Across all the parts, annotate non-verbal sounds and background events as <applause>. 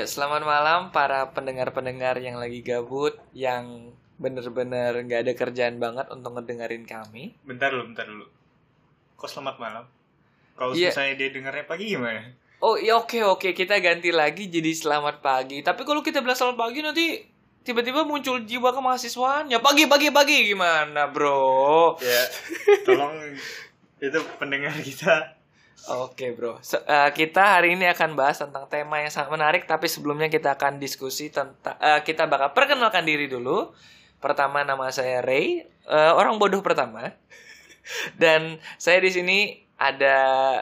Ya, selamat malam para pendengar-pendengar yang lagi gabut, yang bener-bener nggak ada kerjaan banget untuk ngedengerin kami. Bentar dulu, bentar dulu. Kok selamat malam? Kalau Iya. misalnya dia dengarnya pagi gimana? Oh iya oke oke kita ganti lagi jadi selamat pagi. Tapi kalau kita bilang selamat pagi nanti tiba-tiba muncul jiwa kemahasiswaannya. Pagi pagi pagi gimana bro? Ya, tolong itu pendengar kita. Oke bro, Se- eh, kita hari ini akan bahas tentang tema yang sangat menarik. Tapi sebelumnya kita akan diskusi tentang eh, kita bakal perkenalkan diri dulu. Pertama nama saya Ray, eh, orang bodoh pertama. <laughs> Dan saya di sini ada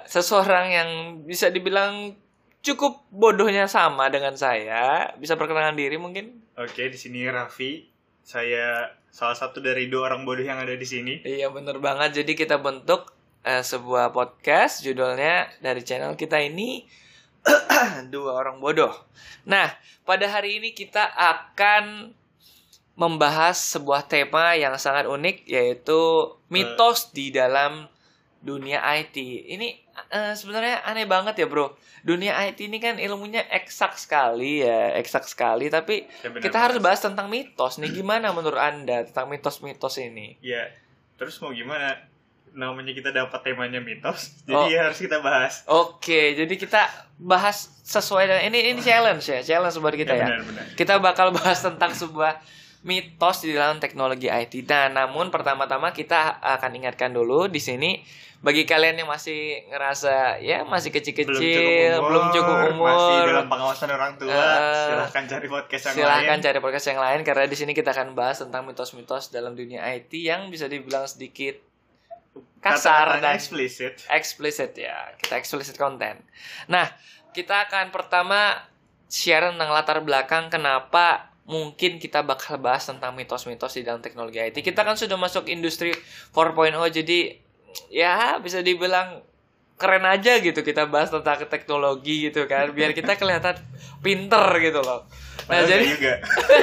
seseorang yang bisa dibilang cukup bodohnya sama dengan saya. Bisa perkenalkan diri mungkin? Oke, di sini Raffi. Saya salah satu dari dua orang bodoh yang ada di sini. Iya bener banget. Jadi kita bentuk eh, sebuah podcast judulnya dari channel kita ini <clears throat> dua orang bodoh. Nah pada hari ini kita akan membahas sebuah tema yang sangat unik yaitu mitos di dalam dunia IT. Ini eh, sebenarnya aneh banget ya bro. Dunia IT ini kan ilmunya eksak sekali ya, eksak sekali. Tapi Ya, benar kita harus bahas tentang mitos nih. Gimana menurut anda tentang mitos-mitos ini? Ya, terus mau gimana? Namanya kita dapat temanya mitos, <laughs> Oh. jadi harus kita bahas. Oke, jadi kita bahas sesuai dengan ini ini challenge ya, challenge buat kita ya. benar-benar. Kita bakal bahas tentang sebuah mitos di dalam teknologi IT. Nah, namun pertama-tama kita akan ingatkan dulu di sini bagi kalian yang masih ngerasa ya masih kecil-kecil, belum cukup umur, masih dalam pengawasan orang tua, Eh, silahkan cari podcast yang silahkan lain. cari podcast yang lain karena di sini kita akan bahas tentang mitos-mitos dalam dunia IT yang bisa dibilang sedikit kasar dan eksplisit. explicit ya. Kita explicit content nah kita akan pertama share tentang latar belakang kenapa mungkin kita bakal bahas tentang mitos-mitos di dalam teknologi IT kita kan sudah masuk industri 4.0 jadi ya bisa dibilang keren aja gitu kita bahas tentang teknologi gitu kan. Biar kita kelihatan pinter gitu loh. Nah jadi juga.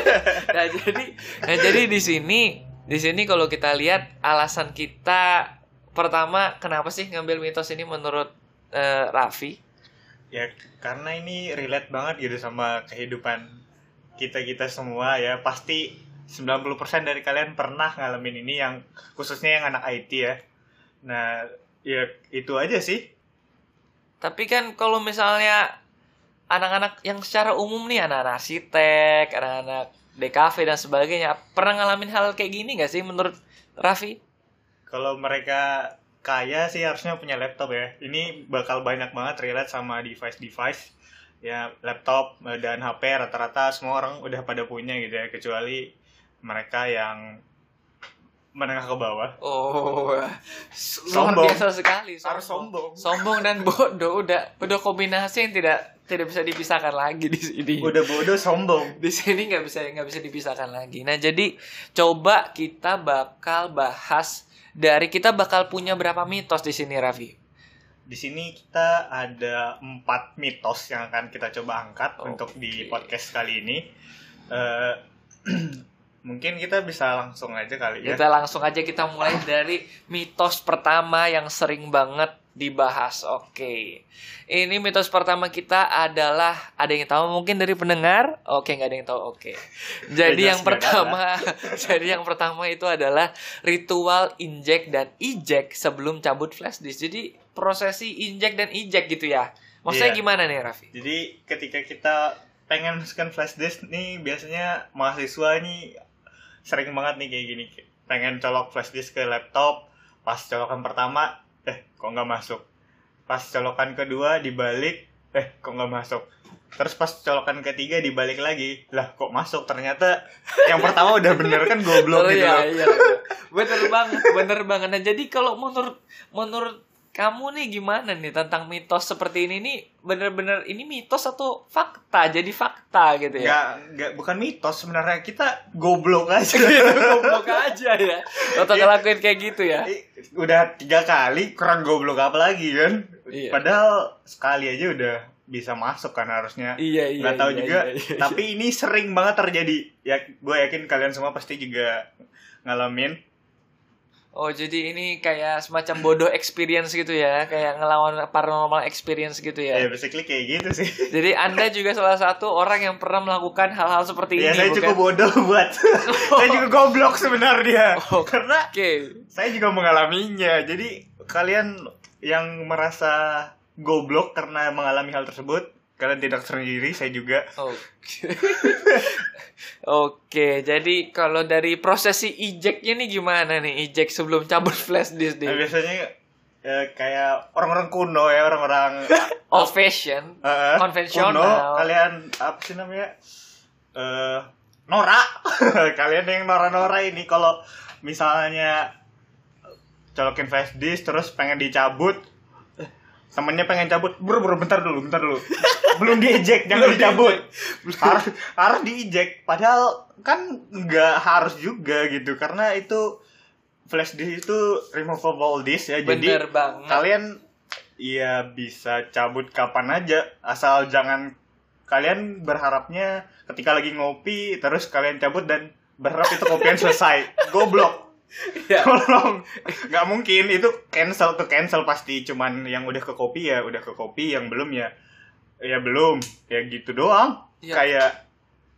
<laughs> nah jadi nah jadi di sini di sini kalau kita lihat alasan kita pertama kenapa sih ngambil mitos ini menurut eh, Raffi Ya, karena ini relate banget gitu sama kehidupan kita-kita semua ya. Pasti 90% dari kalian pernah ngalamin ini yang khususnya yang anak IT ya. Nah, ya itu aja sih. tapi kan kalau misalnya anak-anak yang secara umum nih anak-anak arsitek anak-anak DKV dan sebagainya pernah ngalamin hal kayak gini nggak sih menurut Raffi Kalau mereka kaya sih harusnya punya laptop ya. Ini bakal banyak banget relate sama device-device. Ya, laptop eh, dan HP rata-rata semua orang udah pada punya gitu ya. Kecuali mereka yang menengah ke bawah. oh luar Sombong. biasa sekali Harus sombong. sombong dan bodoh udah udah kombinasi yang tidak tidak bisa dipisahkan lagi di sini Udah bodoh sombong. di sini nggak bisa nggak bisa dipisahkan lagi. Nah jadi coba kita bakal bahas dari kita bakal punya berapa mitos di sini Raffi. Di sini kita ada empat mitos yang akan kita coba angkat Oke. untuk di podcast kali ini. Eh, <clears throat> mungkin kita bisa langsung aja kali ya. Kita langsung aja kita mulai dari mitos pertama yang sering banget dibahas. Oke, ini mitos pertama kita adalah ada yang tahu mungkin dari pendengar. Oke nggak ada yang tahu. Oke, <laughs> jadi Jelas yang pertama, <laughs> jadi yang pertama itu adalah ritual inject dan eject sebelum cabut flash disk. Jadi prosesi inject dan eject gitu ya. Maksudnya Iya. gimana nih Raffi? Jadi ketika kita pengen masukkan flash disk nih biasanya mahasiswa nih sering banget nih kayak gini pengen colok flash disk ke laptop pas colokan pertama eh kok nggak masuk? Pas colokan kedua dibalik eh kok nggak masuk? Terus pas colokan ketiga dibalik lagi. Lah kok masuk? Ternyata yang pertama udah bener kan Oh, goblok gitu iya, iya, iya. Bener banget, bener banget. Nah, jadi kalau menurut menurut kamu nih gimana nih tentang mitos seperti ini? Nih bener-bener ini mitos atau fakta? Jadi fakta gitu ya? Nggak nggak bukan mitos sebenarnya. Kita goblok aja. <laughs> Goblok aja ya. Atau Iya. ngelakuin kayak gitu ya? Udah tiga kali kurang goblok apa lagi kan? Iya. padahal sekali aja udah bisa masuk kan harusnya. Iya iya nggak tahu iya, juga. iya, iya. tapi ini sering banget terjadi. Ya gue yakin kalian semua pasti juga ngalamin Oh jadi ini kayak semacam bodoh experience gitu ya, kayak ngelawan paranormal experience gitu Ya, ya. basically kayak gitu sih. Jadi anda juga salah satu orang yang pernah melakukan hal-hal seperti Ya, ini, saya bukan? cukup bodoh buat. <laughs> saya juga goblok sebenarnya. Oh. Karena Oke. saya juga mengalaminya. Jadi kalian yang merasa goblok karena mengalami hal tersebut, kalian tidak sendiri, saya juga. Oke. <laughs> Oke, jadi kalau dari prosesi ejectnya nih gimana nih? Eject sebelum cabut flash disk Nah, nih. biasanya eh, kayak orang-orang kuno ya, orang-orang <laughs> Old fashion. eh, Konvensional. kuno, kalian apa sih namanya? Eh, Nora. <laughs> kalian yang Nora-Nora ini kalau misalnya colokin flash disk terus pengen dicabut temennya pengen cabut. Buru buru bentar dulu bentar dulu. Belum diejek <laughs> jangan Belum dicabut. harus harus diejek. Padahal kan nggak harus juga gitu karena itu flash disk itu removable disk ya. Jadi Bener banget. kalian ya bisa cabut kapan aja. Asal jangan kalian berharapnya ketika lagi ngopi terus kalian cabut dan berharap itu kopian <laughs> selesai. Goblok Ya. <laughs> tolong nggak mungkin itu cancel ke cancel pasti cuman yang udah ke kopi ya udah ke kopi yang belum ya ya belum ya gitu doang Ya. kayak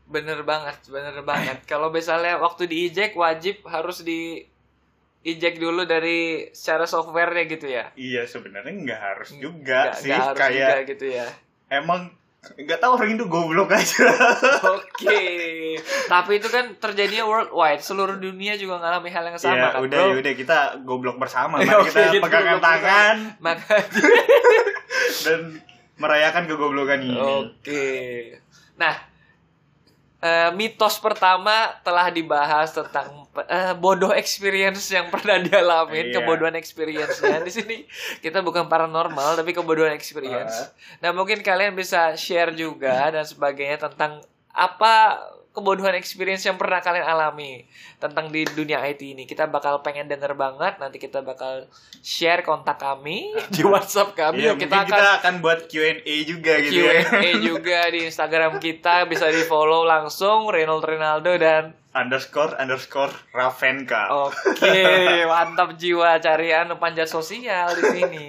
Bener banget, bener banget. <laughs> Kalau misalnya waktu di eject wajib harus di eject dulu dari secara softwarenya gitu ya. iya sebenarnya nggak harus juga Nggak- sih nggak harus kayak juga gitu ya. emang nggak tahu orang itu goblok aja Oke. Tapi itu kan terjadinya worldwide, seluruh dunia juga ngalami hal yang sama ya kan, udah Bro? ya udah kita goblok bersama <laughs> mari oke, kita kita pegangan goblok tangan Makanya <laughs> dan merayakan kegoblokan ini Oke. Nah, eh, mitos pertama telah dibahas tentang eh, bodoh experience yang pernah dialamin, Iya. kebodohan experience-nya. Di sini kita bukan paranormal tapi kebodohan experience. Nah, mungkin kalian bisa share juga dan sebagainya tentang apa kebodohan experience yang pernah kalian alami tentang di dunia IT ini. Kita bakal pengen denger banget. Nanti kita bakal share kontak kami <laughs> di WhatsApp kami. Yuk, kita, akan kita akan buat Q&A juga gitu ya. Q&A juga di Instagram kita bisa di follow langsung Reynold Ronaldo dan underscore underscore Ravenka. oke <laughs> mantap jiwa carian panjat sosial di sini.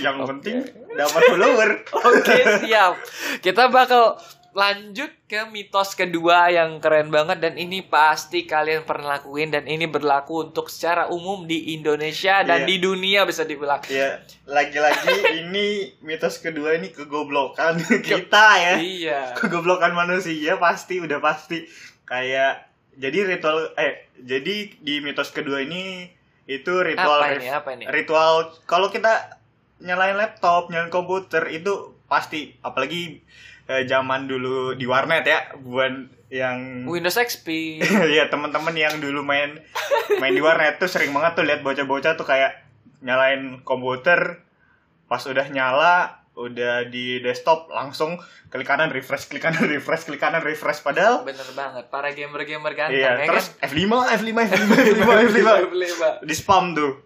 Yang Oke. penting dapat follower. Oke siap. Kita bakal lanjut ke mitos kedua yang keren banget dan ini pasti kalian pernah lakuin dan ini berlaku untuk secara umum di Indonesia dan Iya. di dunia bisa dibilang. ya, lagi-lagi <laughs> ini mitos kedua ini kegoblokan kita ya. Iya. Kegoblokan manusia pasti udah pasti kayak jadi ritual eh jadi di mitos kedua ini itu ritual Apa ini? Apa ini? ritual kalau kita nyalain laptop, nyalain komputer itu pasti apalagi eh, zaman dulu di warnet ya, buat yang Windows XP. <laughs> ya teman-teman yang dulu main main di warnet tuh sering banget tuh lihat bocah-bocah tuh kayak nyalain komputer pas udah nyala udah di desktop langsung klik kanan refresh klik kanan <laughs> refresh klik kanan refresh padahal Bener banget, para gamer-gamer ganteng iya ya terus kan? F5 F5 F5 F5 F5 di spam tuh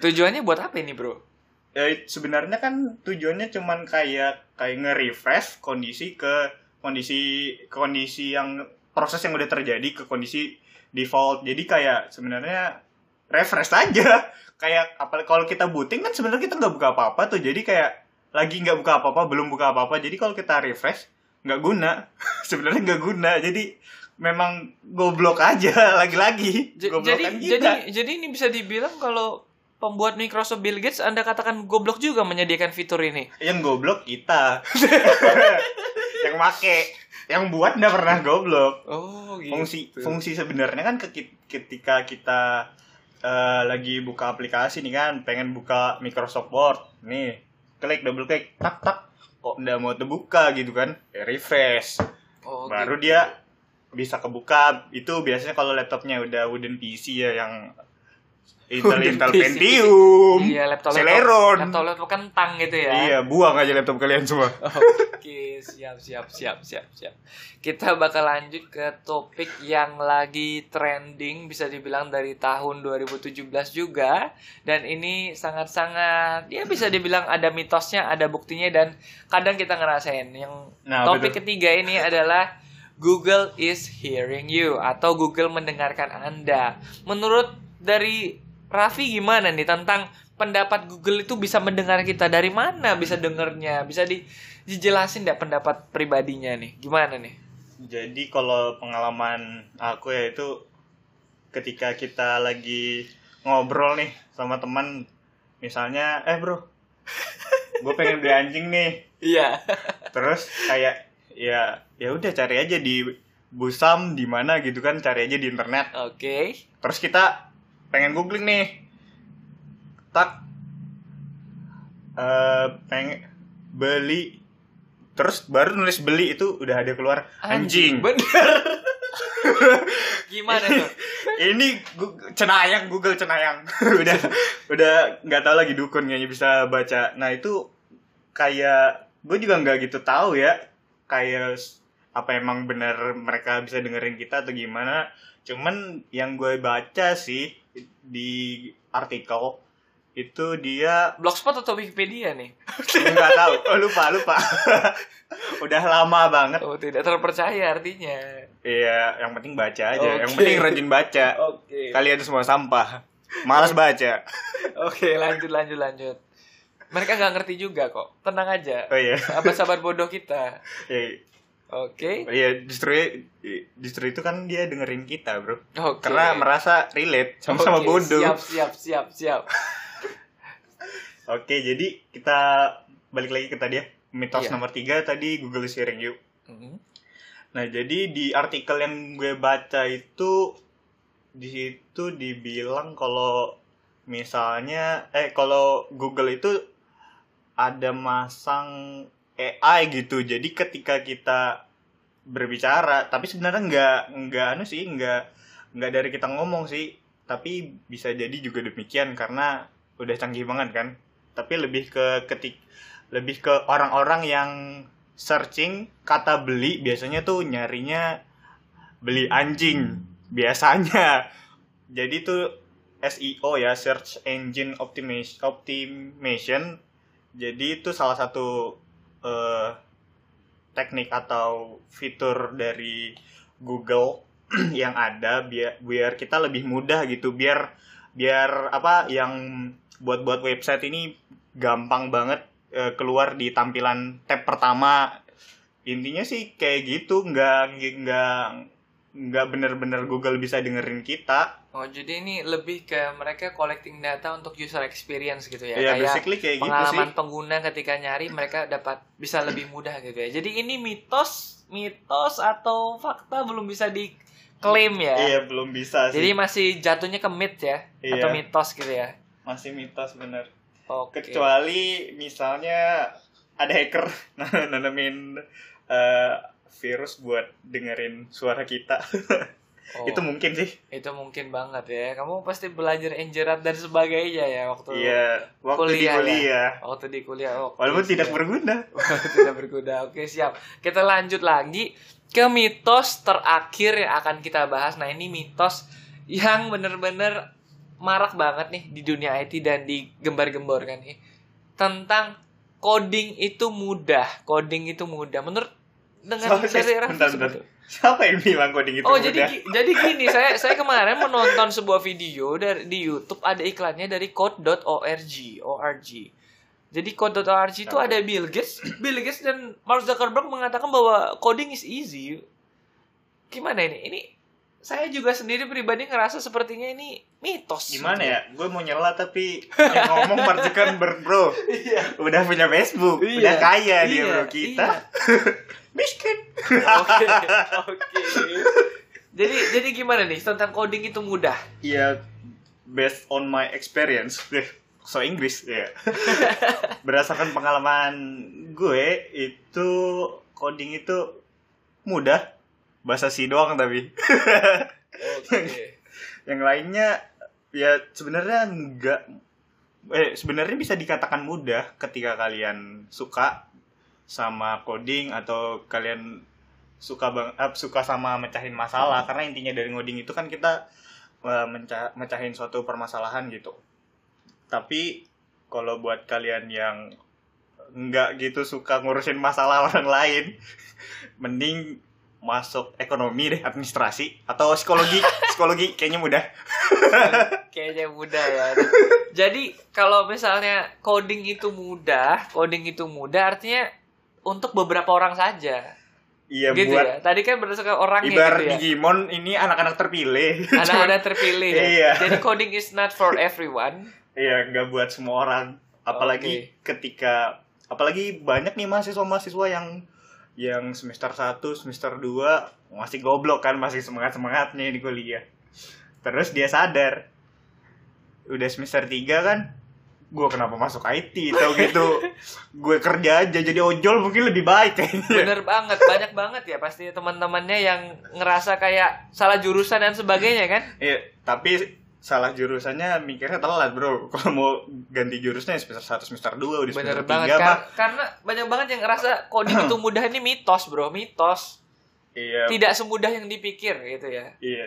Tujuannya buat apa ini, Bro? Ya sebenarnya kan tujuannya cuman kayak kayak nge-refresh kondisi ke kondisi kondisi yang proses yang udah terjadi ke kondisi default. Jadi kayak sebenarnya refresh aja. <laughs> Kayak apa kalau kita booting kan sebenarnya kita nggak buka apa-apa tuh. Jadi kayak lagi nggak buka apa-apa belum buka apa-apa. Jadi kalau kita refresh nggak guna. <laughs> Sebenarnya nggak guna. Jadi memang goblok aja <laughs> lagi-lagi. J- jadi kita. jadi jadi ini bisa dibilang kalau pembuat Microsoft Bill Gates Anda katakan goblok juga menyediakan fitur ini. yang goblok kita <laughs> yang make yang buat nggak pernah goblok Oh, gitu. fungsi fungsi sebenarnya kan ke- ketika kita eh, lagi buka aplikasi nih kan pengen buka Microsoft Word nih klik double klik tak tak kok nggak mau terbuka gitu kan ya, refresh Oh, baru gitu. dia bisa kebuka itu biasanya kalau laptopnya udah wooden PC ya yang Intel Intel. Pentium Iya, laptop Celeron laptop laptop kentang gitu ya. iya buang aja laptop kalian semua <laughs> Oke, siap siap siap siap siap. Kita bakal lanjut ke topik yang lagi trending bisa dibilang dari tahun 2017 juga dan ini sangat-sangat ya bisa dibilang ada mitosnya, ada buktinya dan kadang kita ngerasain. Yang Nah, topik betul. ketiga ini adalah Google is hearing you atau Google mendengarkan Anda. Menurut dari Raffi gimana nih tentang pendapat Google itu bisa mendengar kita? Dari mana bisa dengernya bisa di, dijelasin nggak pendapat pribadinya nih? Gimana nih? Jadi kalau pengalaman aku ya itu ketika kita lagi ngobrol nih sama teman misalnya eh bro <laughs> gue pengen beli anjing nih. Iya. Terus kayak ya ya udah cari aja di Busam di mana gitu kan cari aja di internet. Oke. Terus kita pengen googling nih. Tak. Eh pengen beli. Terus baru nulis beli itu udah ada keluar. Anjing, bener. <laughs> Gimana tuh? <laughs> Ini cenayang Google cenayang. <laughs> Udah udah nggak tahu lagi dukun kayaknya bisa baca. Nah itu kayak gue juga nggak gitu tahu ya kayak apa emang bener mereka bisa dengerin kita atau gimana. Cuman yang gue baca sih di artikel itu dia blogspot atau wikipedia nih? Nggak tahu. Oh, lupa lupa. <laughs> Udah lama banget. Oh tidak terpercaya artinya. Iya yang penting baca aja. Yang Oke. penting rajin baca. Oke. Kalian semua sampah. Malas baca. <laughs> Oke lanjut lanjut lanjut. Mereka nggak ngerti juga kok. Tenang aja. Oh iya. Sahabat-sahabat bodoh kita? <laughs> Iya, oke Iya, justru justru itu kan dia dengerin kita, Bro. oke Karena merasa relate sama sama Oke, bodoh. siap siap siap siap <laughs> Oke, jadi kita balik lagi ke tadi ya. Mitos Iya. nomor tiga tadi Google is hearing you. Mhm. Nah, jadi di artikel yang gue baca itu di situ dibilang kalau misalnya eh kalau Google itu ada masang AI gitu. Jadi ketika kita berbicara, tapi sebenarnya nggak nggak anu sih, nggak nggak dari kita ngomong sih, tapi bisa jadi juga demikian karena udah canggih banget kan. Tapi lebih ke ketik lebih ke orang-orang yang searching kata beli biasanya tuh nyarinya beli anjing biasanya <laughs> jadi tuh SEO ya search engine optimization optimization jadi itu salah satu eh, teknik atau fitur dari Google <clears throat> yang ada biar biar kita lebih mudah gitu biar biar apa yang buat-buat website ini gampang banget eh, keluar di tampilan tab pertama. Intinya sih kayak gitu nggak nggak nggak bener-bener Google bisa dengerin kita oh jadi ini lebih ke mereka collecting data untuk user experience gitu ya ya, kayak basically kayak gitu sih pengalaman pengguna ketika nyari mereka dapat bisa lebih mudah gitu ya. Jadi ini mitos, mitos atau fakta belum bisa diklaim ya. iya belum bisa Jadi sih masih jatuhnya ke myth ya Iya. atau mitos gitu ya. masih mitos bener Oke. kecuali misalnya ada hacker <laughs> nanamin eh, virus buat dengerin suara kita <laughs> Oh, itu mungkin sih itu mungkin banget ya. Kamu pasti belajar enjerat dan sebagainya ya waktu iya waktu di kuliah ya? kuliah waktu di kuliah. Oke, <laughs> walaupun tidak siap. berguna tidak berkuda. Oke, siap. Kita lanjut lagi ke mitos terakhir yang akan kita bahas. Nah, ini mitos yang bener-bener marak banget nih di dunia IT dan digembar-gembor kan nih. Tentang coding itu mudah. Coding itu mudah. Menurut dengan Sorry, dari bentar. Siapa yang bilang coding itu Oh mudah? jadi gi- jadi gini saya saya kemarin menonton sebuah video dari di YouTube ada iklannya dari code.org org. Jadi code.org itu ada Bill Gates, Bill Gates dan Mark Zuckerberg mengatakan bahwa coding is easy. Gimana ini? Ini saya juga sendiri pribadi ngerasa sepertinya ini mitos. gimana gitu ya gue mau nyela tapi yang ngomong Mark Zuckerberg bro Iya. udah punya Facebook Iya. udah kaya dia Iya, bro kita <laughs> miskin Oke, <laughs> oke. Jadi jadi gimana nih tentang coding itu mudah? Iya, based on my experience, deh, so Inggris ya. <laughs> Berdasarkan pengalaman gue itu coding itu mudah, bahasa si doang tapi. Oke. <laughs> Yang lainnya ya sebenarnya enggak eh sebenarnya bisa dikatakan mudah ketika kalian suka sama coding atau kalian suka bang eh, suka sama mecahin masalah karena intinya dari ngoding itu kan kita eh, menca- mecahin suatu permasalahan gitu. Tapi kalau buat kalian yang nggak gitu suka ngurusin masalah <laughs> orang lain, mending masuk ekonomi deh administrasi atau psikologi <laughs> psikologi kayaknya mudah Kayaknya mudah ya. Jadi kalau misalnya coding itu mudah, coding itu mudah artinya untuk beberapa orang saja. iya gitu buat ya. Tadi kan berdasarkan ibarat gitu ya. Digimon ini anak-anak terpilih Anak-anak <laughs> terpilih. ya. Iya. Jadi coding is not for everyone. iya nggak buat semua orang apalagi ketika apalagi banyak nih mahasiswa-mahasiswa yang yang semester 1, semester 2 masih goblok kan, masih semangat-semangatnya di kuliah. Terus dia sadar udah semester 3 kan gue kenapa masuk IT tau gitu <laughs> gue kerja aja jadi ojol mungkin lebih baik kayaknya Bener banget, banyak banget ya pasti teman-temannya yang ngerasa kayak salah jurusan dan sebagainya kan? Iya, tapi salah jurusannya mikirnya telat bro. <laughs> Kalau mau ganti jurusnya ya semester 1 semester 2 udah semester banget 3 Kar- mah karena banyak banget yang ngerasa coding itu <clears throat> mudah ini mitos bro, mitos. iya. Tidak semudah yang dipikir gitu ya. iya.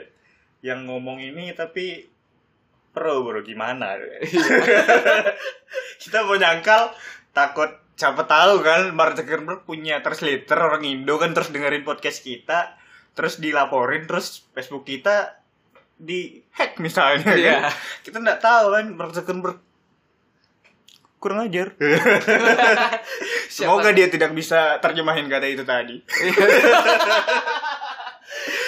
Yang ngomong ini tapi pro bro gimana? <laughs> Kita mau nyangkal takut siapa tahu kan Mark Zuckerberg punya translator orang Indo kan terus dengerin podcast kita terus dilaporin terus Facebook kita di hack misalnya Iya. kan kita nggak tahu kan Mark Zuckerberg kurang ajar <laughs> semoga dia tidak bisa terjemahin kata itu tadi <laughs>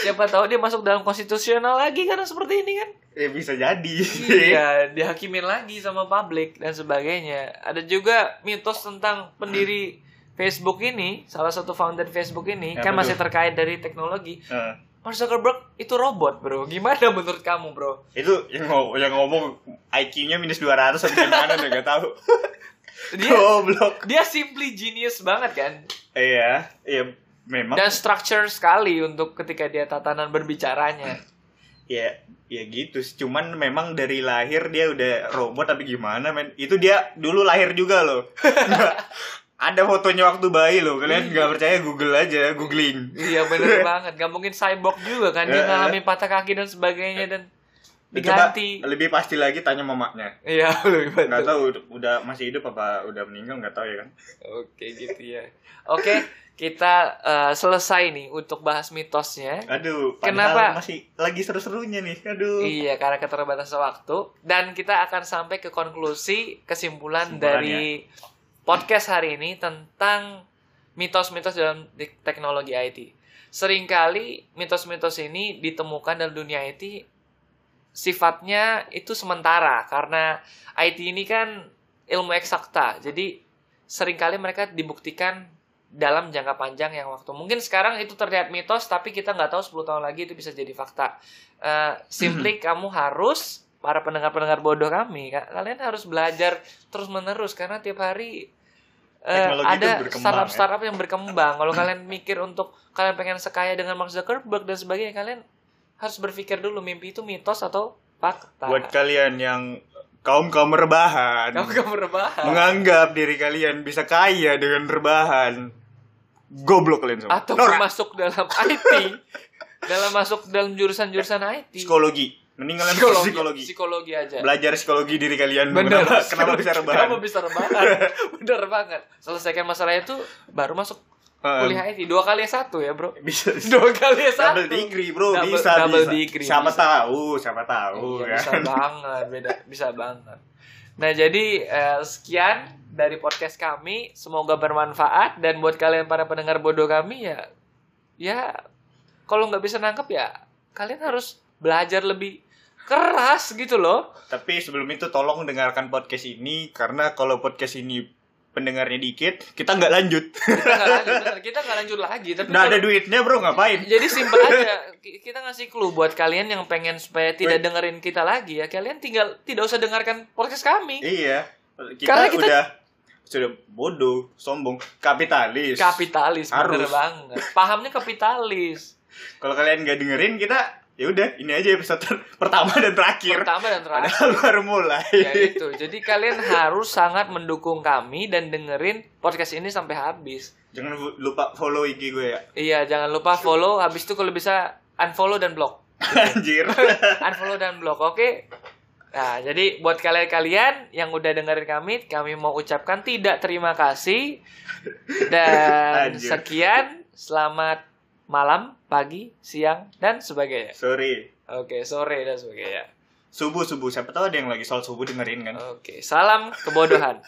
Siapa tahu dia masuk dalam konstitusional lagi karena seperti ini kan? ya bisa jadi iya, dihakimin lagi sama publik dan sebagainya. Ada juga mitos tentang pendiri Facebook ini, salah satu founder Facebook ini, Apa kan masih tuh? terkait dari teknologi. Eh, Mark Zuckerberg itu robot, bro. Gimana menurut kamu, bro? itu yang ngomong, yang ngomong IQ-nya minus 200 atau gimana udah gak tahu <laughs> Dia goblok dia simply genius banget kan? iya iya memang Dan structure sekali untuk ketika dia tatanan berbicaranya. <clears throat> ya ya gitu sih. cuman memang dari lahir dia udah robot tapi gimana men itu dia dulu lahir juga loh <laughs> ada fotonya waktu bayi loh kalian nggak percaya google aja googling Iya bener <laughs> banget, gak mungkin cyborg juga kan dia Eh. ngalamin patah kaki dan sebagainya dan Coba diganti. lebih pasti lagi tanya mamanya Iya <laughs> lebih nggak betul. tahu udah masih hidup apa udah meninggal nggak tahu ya kan Oke gitu ya. Oke kita eh, selesai nih untuk bahas mitosnya. aduh Kenapa? masih lagi seru-serunya nih aduh Iya karena keterbatasan waktu dan kita akan sampai ke konklusi kesimpulan dari podcast hari ini tentang mitos-mitos dalam teknologi IT. Seringkali mitos-mitos ini ditemukan dalam dunia IT sifatnya itu sementara karena IT ini kan ilmu eksakta. Jadi sering kali mereka dibuktikan dalam jangka panjang yang waktu. Mungkin sekarang itu terlihat mitos tapi kita nggak tahu 10 tahun lagi itu bisa jadi fakta. Eh, simply <clears throat> kamu harus para pendengar-pendengar bodoh kami, ka- kalian harus belajar terus-menerus karena tiap hari Teknologi itu ada berkembang, startup-startup yang berkembang. Kalau kalian mikir untuk kalian pengen sekaya dengan Mark Zuckerberg dan sebagainya, kalian harus berpikir dulu mimpi itu mitos atau fakta. buat kalian yang kaum kaum rebahan kamu kamu rebahan. menganggap diri kalian bisa kaya dengan rebahan goblok kalian semua atau Norak. masuk dalam IT <laughs> dalam masuk dalam jurusan-jurusan IT psikologi mending kalian psikologi, psikologi, psikologi aja. Belajar psikologi diri kalian. Bener kenapa, kenapa bisa rebahan? Kenapa bisa rebahan? <laughs> Bener banget. Selesaikan masalah itu baru masuk Heeh. kuliah IT dua kali satu ya bro. Bisa dua kali satu. Double degree bro. Double- bisa double bisa. degree, siapa bisa. tahu siapa tahu Iya, bisa kan? banget beda bisa banget. Nah jadi eh, sekian dari podcast kami. Semoga bermanfaat. Dan buat kalian para pendengar bodoh kami ya ya kalau nggak bisa nangkep ya kalian harus belajar lebih keras gitu loh. Tapi sebelum itu tolong dengarkan podcast ini karena kalau podcast ini pendengarnya dikit kita nggak lanjut. Kita nggak lanjut bener, kita nggak lanjut lagi tapi nggak ada duitnya bro ngapain? Jadi simpel <laughs> aja Ki- kita ngasih clue buat kalian yang pengen supaya tidak Wait. dengerin kita lagi ya. Kalian tinggal tidak usah dengarkan podcast kami. Iya. Kita, Karena kita- udah sudah bodoh sombong. Kapitalis. Kapitalis bener Harus. banget. Pahamnya kapitalis. <laughs> Kalau kalian nggak dengerin kita ya udah ini aja episode ter- <laughs> pertama dan terakhir. Pertama dan terakhir. Padahal baru mulai. Ya itu. Jadi kalian harus sangat mendukung kami dan dengerin podcast ini sampai habis. Jangan lupa follow IG gue ya. Iya jangan lupa follow. Habis itu kalau bisa unfollow dan block <laughs> anjir. <laughs> Unfollow dan block oke? Nah jadi buat kalian-kalian yang udah dengerin kami kami mau ucapkan tidak terima kasih. Dan Anjir. sekian. Selamat malam, pagi, siang, dan sebagainya. Sorry. Oke, sore dan sebagainya. Subuh subuh siapa tahu ada yang lagi soal subuh dengerin kan. Oke, salam kebodohan. <laughs>